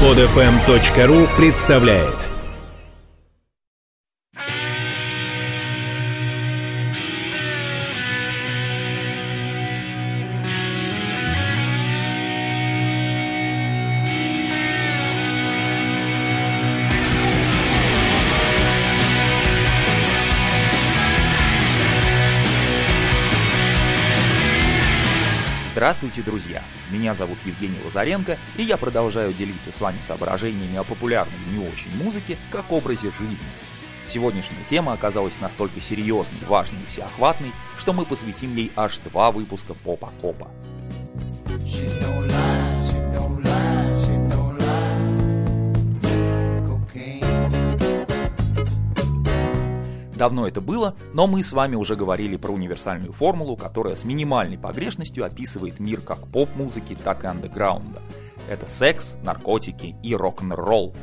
Подфм.ру представляет Здравствуйте, друзья! Меня зовут Евгений Лазаренко, и я продолжаю делиться с вами соображениями о популярной не очень музыке как образе жизни. Сегодняшняя тема оказалась настолько серьезной, важной и всеохватной, что мы посвятим ей аж два выпуска Попа-Копа. Давно это было, но мы с вами уже говорили про универсальную формулу, которая с минимальной погрешностью описывает мир как поп-музыки, так и андеграунда. Это секс, наркотики и рок-н-ролл.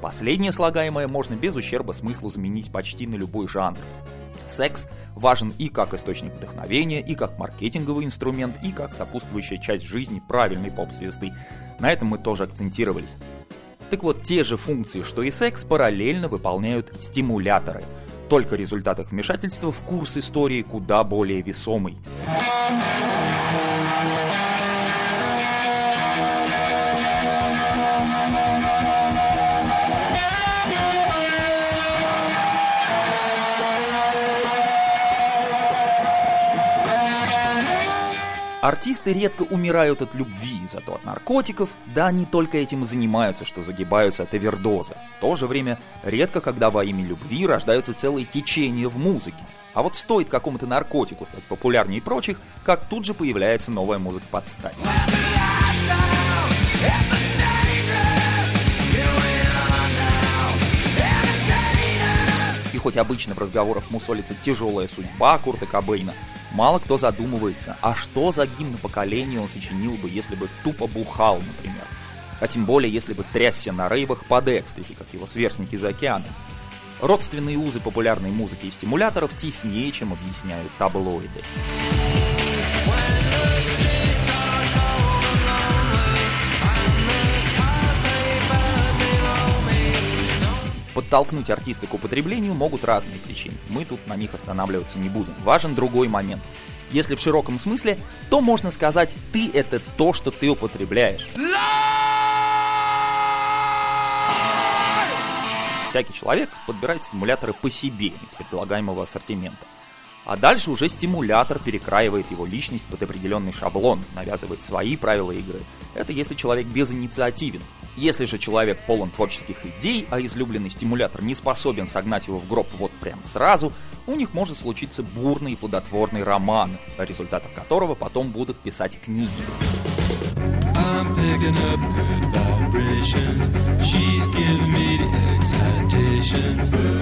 Последнее слагаемое можно без ущерба смыслу заменить почти на любой жанр. Секс важен и как источник вдохновения, и как маркетинговый инструмент, и как сопутствующая часть жизни правильной поп-звезды. На этом мы тоже акцентировались. Так вот, те же функции, что и секс, параллельно выполняют стимуляторы – только результат их вмешательства в курс истории куда более весомый. Артисты редко умирают от любви, зато от наркотиков, да они только этим и занимаются, что загибаются от овердоза. В то же время, редко когда во имя любви рождаются целые течения в музыке. А вот стоит какому-то наркотику стать популярнее прочих, как тут же появляется новая музыка под стать. И хоть обычно в разговорах мусолится тяжелая судьба Курта Кобейна, Мало кто задумывается, а что за гимн поколения он сочинил бы, если бы тупо бухал, например. А тем более, если бы трясся на рейвах под экстази, как его сверстники за океаном. Родственные узы популярной музыки и стимуляторов теснее, чем объясняют таблоиды. Подтолкнуть артиста к употреблению могут разные причины. Мы тут на них останавливаться не будем. Важен другой момент. Если в широком смысле, то можно сказать, ты это то, что ты употребляешь. Всякий человек подбирает стимуляторы по себе из предлагаемого ассортимента. А дальше уже стимулятор перекраивает его личность под определенный шаблон, навязывает свои правила игры. Это если человек безинициативен. Если же человек полон творческих идей, а излюбленный стимулятор не способен согнать его в гроб вот прям сразу, у них может случиться бурный и плодотворный роман, о результатах которого потом будут писать книги. She's.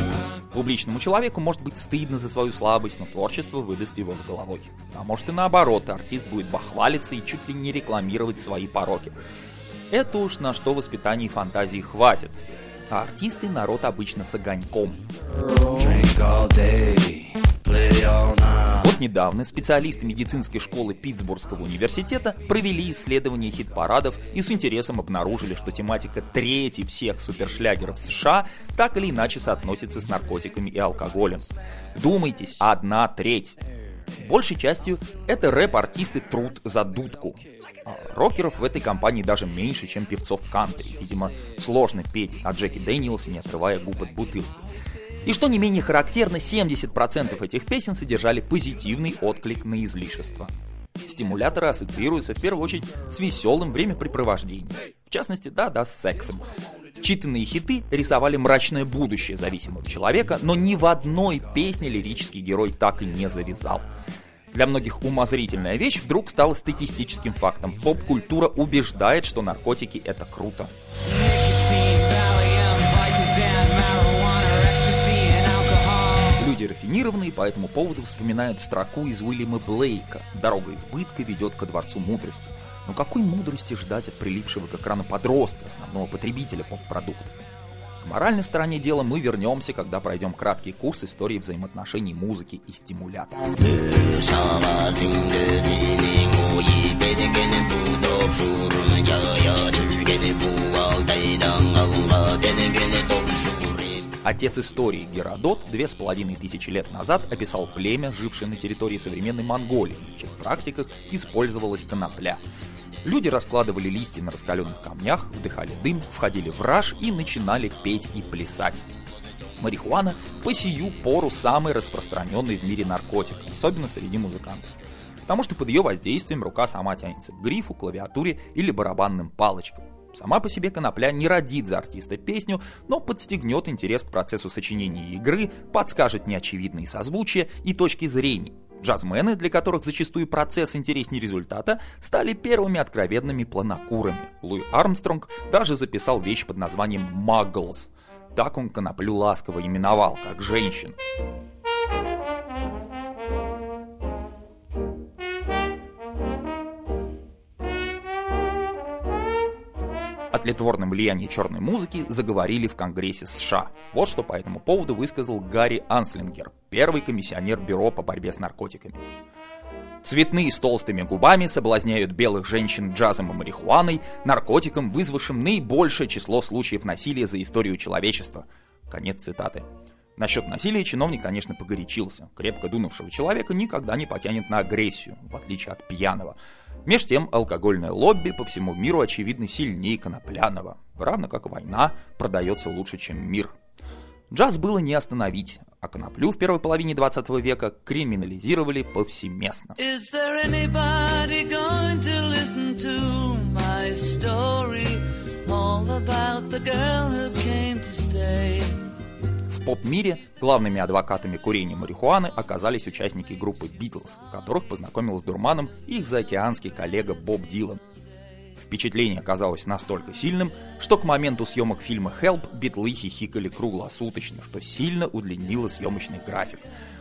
Публичному человеку может быть стыдно за свою слабость, но творчество выдаст его с головой. А может и наоборот, артист будет бахвалиться и чуть ли не рекламировать свои пороки. Это уж на что воспитание и фантазии хватит. А артисты народ обычно с огоньком. Drink all day, play all night. Недавно специалисты медицинской школы Питтсбургского университета провели исследование хит-парадов и с интересом обнаружили, что тематика трети всех супершлягеров США так или иначе соотносится с наркотиками и алкоголем. Думайтесь, одна треть. Большей частью это рэп-артисты труд за дудку. А рокеров в этой компании даже меньше, чем певцов кантри. Видимо, сложно петь о Джеки Дэниелсе, не открывая губ от бутылки. И что не менее характерно, 70% этих песен содержали позитивный отклик на излишество. Стимуляторы ассоциируются в первую очередь с веселым времяпрепровождением. В частности, да-да, с сексом. Читанные хиты рисовали мрачное будущее зависимого человека, но ни в одной песне лирический герой так и не завязал. Для многих умозрительная вещь вдруг стала статистическим фактом. Поп-культура убеждает, что наркотики это круто. Люди рафинированные по этому поводу вспоминают строку из Уильяма Блейка «Дорога избытка ведет ко дворцу мудрости». Но какой мудрости ждать от прилипшего к экрану подростка, основного потребителя поп-продукта? К моральной стороне дела мы вернемся, когда пройдем краткий курс истории взаимоотношений музыки и стимулятора. Отец истории Геродот две с половиной тысячи лет назад описал племя, жившее на территории современной Монголии, в чьих практиках использовалась конопля. Люди раскладывали листья на раскаленных камнях, вдыхали дым, входили в раж и начинали петь и плясать. Марихуана по сию пору самый распространенный в мире наркотик, особенно среди музыкантов. Потому что под ее воздействием рука сама тянется к грифу, клавиатуре или барабанным палочкам. Сама по себе конопля не родит за артиста песню, но подстегнет интерес к процессу сочинения игры, подскажет неочевидные созвучия и точки зрения. Джазмены, для которых зачастую процесс интереснее результата, стали первыми откровенными планокурами. Луи Армстронг даже записал вещь под названием «Магглс», так он коноплю ласково именовал, как женщин. О тлетворном влиянии черной музыки заговорили в Конгрессе США. Вот что по этому поводу высказал Гарри Анслингер, первый комиссионер Бюро по борьбе с наркотиками. Цветные с толстыми губами соблазняют белых женщин джазом и марихуаной, наркотиком, вызвавшим наибольшее число случаев насилия за историю человечества. Конец цитаты. Насчет насилия чиновник, конечно, погорячился. Крепко дунувшего человека никогда не потянет на агрессию, в отличие от пьяного. Меж тем, алкогольное лобби по всему миру очевидно сильнее конопляного. Равно как война продается лучше, чем мир. Джаз было не остановить, а коноплю в первой половине 20 века криминализировали повсеместно. В поп-мире главными адвокатами курения марихуаны оказались участники группы Битлз, которых познакомил с дурманом их заокеанский коллега Боб Дилан. Впечатление оказалось настолько сильным, что к моменту съемок фильма «Help» битлы хихикали круглосуточно, что сильно удлинило съемочный график.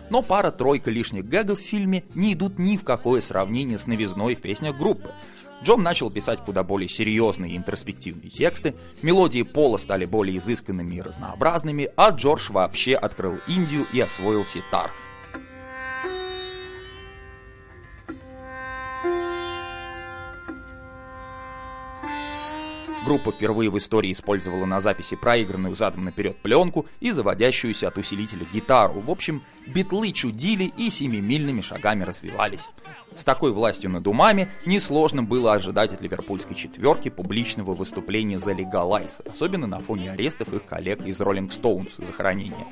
Но пара-тройка лишних гэгов в фильме не идут ни в какое сравнение с новизной в песнях группы. Джон начал писать куда более серьезные и интроспективные тексты, мелодии Пола стали более изысканными и разнообразными, а Джордж вообще открыл Индию и освоил ситар – Группа впервые в истории использовала на записи проигранную задом наперед пленку и заводящуюся от усилителя гитару. В общем, битлы чудили и семимильными шагами развивались. С такой властью над умами несложно было ожидать от ливерпульской четверки публичного выступления за Legalize, особенно на фоне арестов их коллег из Rolling Stones за хранение.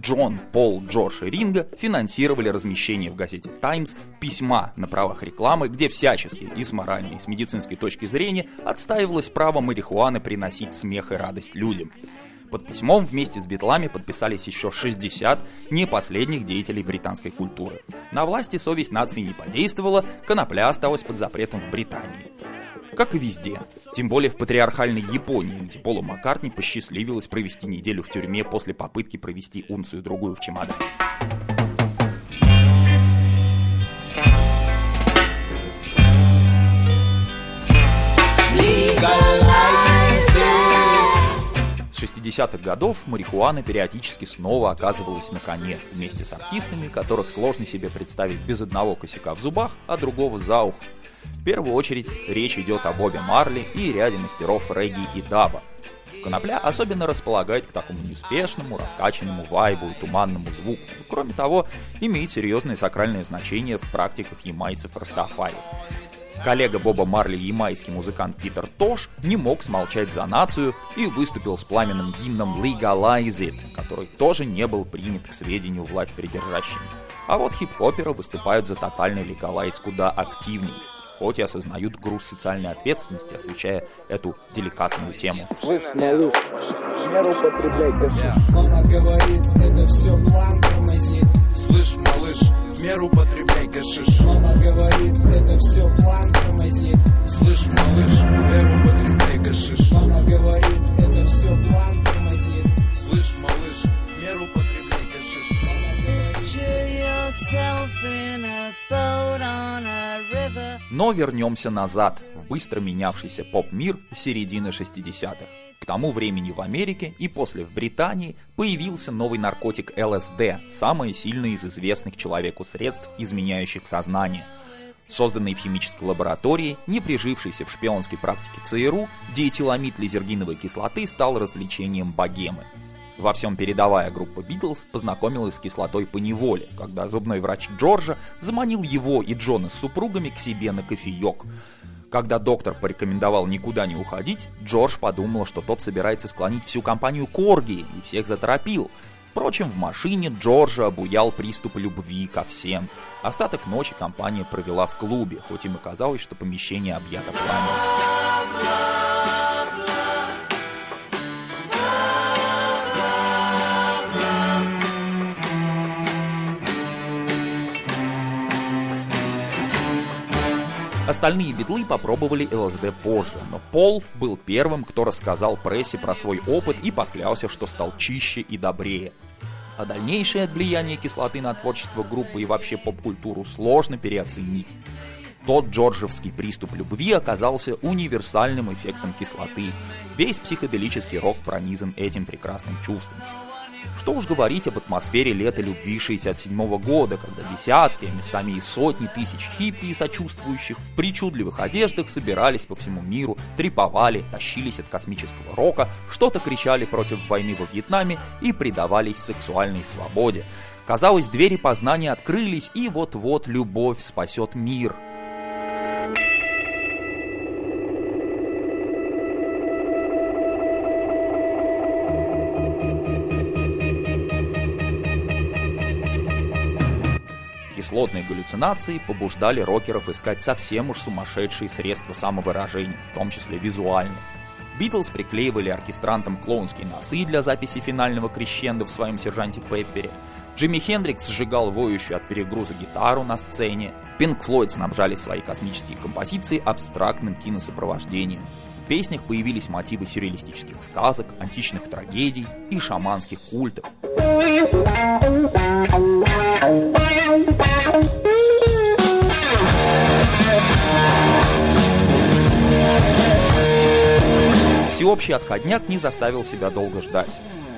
Джон, Пол, Джордж и Ринга финансировали размещение в газете «Таймс» письма на правах рекламы, где всячески, и с моральной, и с медицинской точки зрения, отстаивалось право марихуаны приносить смех и радость людям. Под письмом вместе с битлами подписались еще 60 не последних деятелей британской культуры. На власти совесть нации не подействовала, конопля осталась под запретом в Британии как и везде. Тем более в патриархальной Японии, где Полу Маккартни посчастливилось провести неделю в тюрьме после попытки провести унцию-другую в чемодане. 60-х годов марихуана периодически снова оказывалась на коне вместе с артистами, которых сложно себе представить без одного косяка в зубах, а другого за ухо. В первую очередь речь идет о Бобе Марли и ряде мастеров регги и даба. Конопля особенно располагает к такому неспешному, раскачанному вайбу и туманному звуку. Кроме того, имеет серьезное сакральное значение в практиках ямайцев Растафари. Коллега Боба Марли, ямайский музыкант Питер Тош, не мог смолчать за нацию и выступил с пламенным гимном Legalize It, который тоже не был принят к сведению власть придержащими. А вот хип-хоперы выступают за тотальный легалайз куда активнее хоть и осознают груз социальной ответственности, освещая эту деликатную тему. Слышь, малыш, меру употребляй гашиш. Мама говорит, это все план тормозит. Слышь, малыш, в меру употребляй гашиш. Мама говорит, это все план тормозит. Слышь, малыш, в меру употребляй гашиш. Мама говорит, это все план тормозит. Слышь, малыш, в меру употребляй гашиш. Мама говорит, но вернемся назад, в быстро менявшийся поп-мир середины 60-х. К тому времени в Америке и после в Британии появился новый наркотик ЛСД, самый сильный из известных человеку средств, изменяющих сознание. Созданный в химической лаборатории, не прижившийся в шпионской практике ЦРУ, диэтиламид лизергиновой кислоты стал развлечением богемы. Во всем передовая группа Битлз познакомилась с кислотой по неволе, когда зубной врач Джорджа заманил его и Джона с супругами к себе на кофеек. Когда доктор порекомендовал никуда не уходить, Джордж подумал, что тот собирается склонить всю компанию к оргии и всех заторопил. Впрочем, в машине Джорджа обуял приступ любви ко всем. Остаток ночи компания провела в клубе, хоть им и казалось, что помещение объято пламенем. Остальные битлы попробовали ЛСД позже, но Пол был первым, кто рассказал прессе про свой опыт и поклялся, что стал чище и добрее. А дальнейшее влияние кислоты на творчество группы и вообще поп-культуру сложно переоценить. Тот джорджевский приступ любви оказался универсальным эффектом кислоты. Весь психоделический рок пронизан этим прекрасным чувством. Что уж говорить об атмосфере лета любви 67 года, когда десятки, а местами и сотни тысяч хиппи и сочувствующих в причудливых одеждах собирались по всему миру, треповали, тащились от космического рока, что-то кричали против войны во Вьетнаме и предавались сексуальной свободе. Казалось, двери познания открылись, и вот-вот любовь спасет мир – Кислотные галлюцинации побуждали рокеров искать совсем уж сумасшедшие средства самовыражения, в том числе визуальные. Битлз приклеивали оркестрантам клоунские носы для записи финального крещенда в своем сержанте Пеппере. Джимми Хендрикс сжигал воющую от перегруза гитару на сцене. Пинк Флойд снабжали свои космические композиции абстрактным киносопровождением. В песнях появились мотивы сюрреалистических сказок, античных трагедий и шаманских культов. Всеобщий отходняк не заставил себя долго ждать.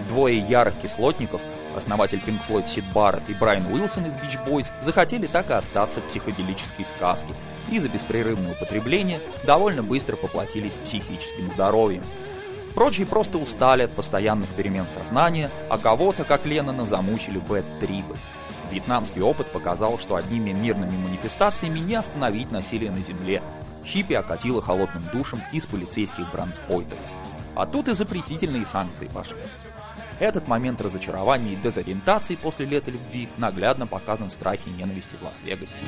Двое ярых кислотников, основатель Pink Floyd Сид Барретт и Брайан Уилсон из Beach Boys, захотели так и остаться в психоделической сказке и за беспрерывное употребление довольно быстро поплатились психическим здоровьем. Прочие просто устали от постоянных перемен сознания, а кого-то, как Леннона, замучили бэт-трибы. Вьетнамский опыт показал, что одними мирными манифестациями не остановить насилие на земле. Хиппи окатило холодным душем из полицейских бранспойтов. А тут и запретительные санкции пошли. Этот момент разочарования и дезориентации после лета любви наглядно показан в страхе и ненависти в Лас-Вегасе.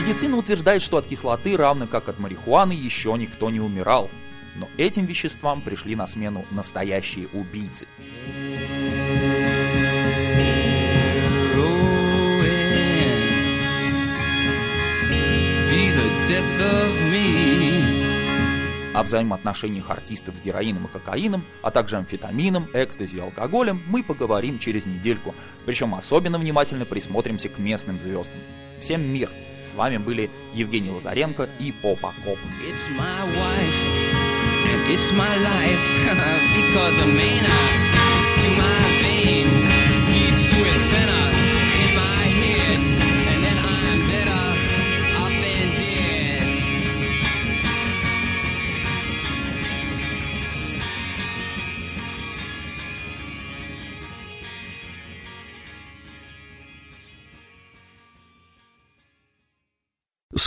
Медицина утверждает, что от кислоты, равно как от марихуаны, еще никто не умирал. Но этим веществам пришли на смену настоящие убийцы. О взаимоотношениях артистов с героином и кокаином, а также амфетамином, экстази и алкоголем мы поговорим через недельку. Причем особенно внимательно присмотримся к местным звездам. Всем мир! С вами были Евгений Лазаренко и Попа Коп. Because a mana to my vein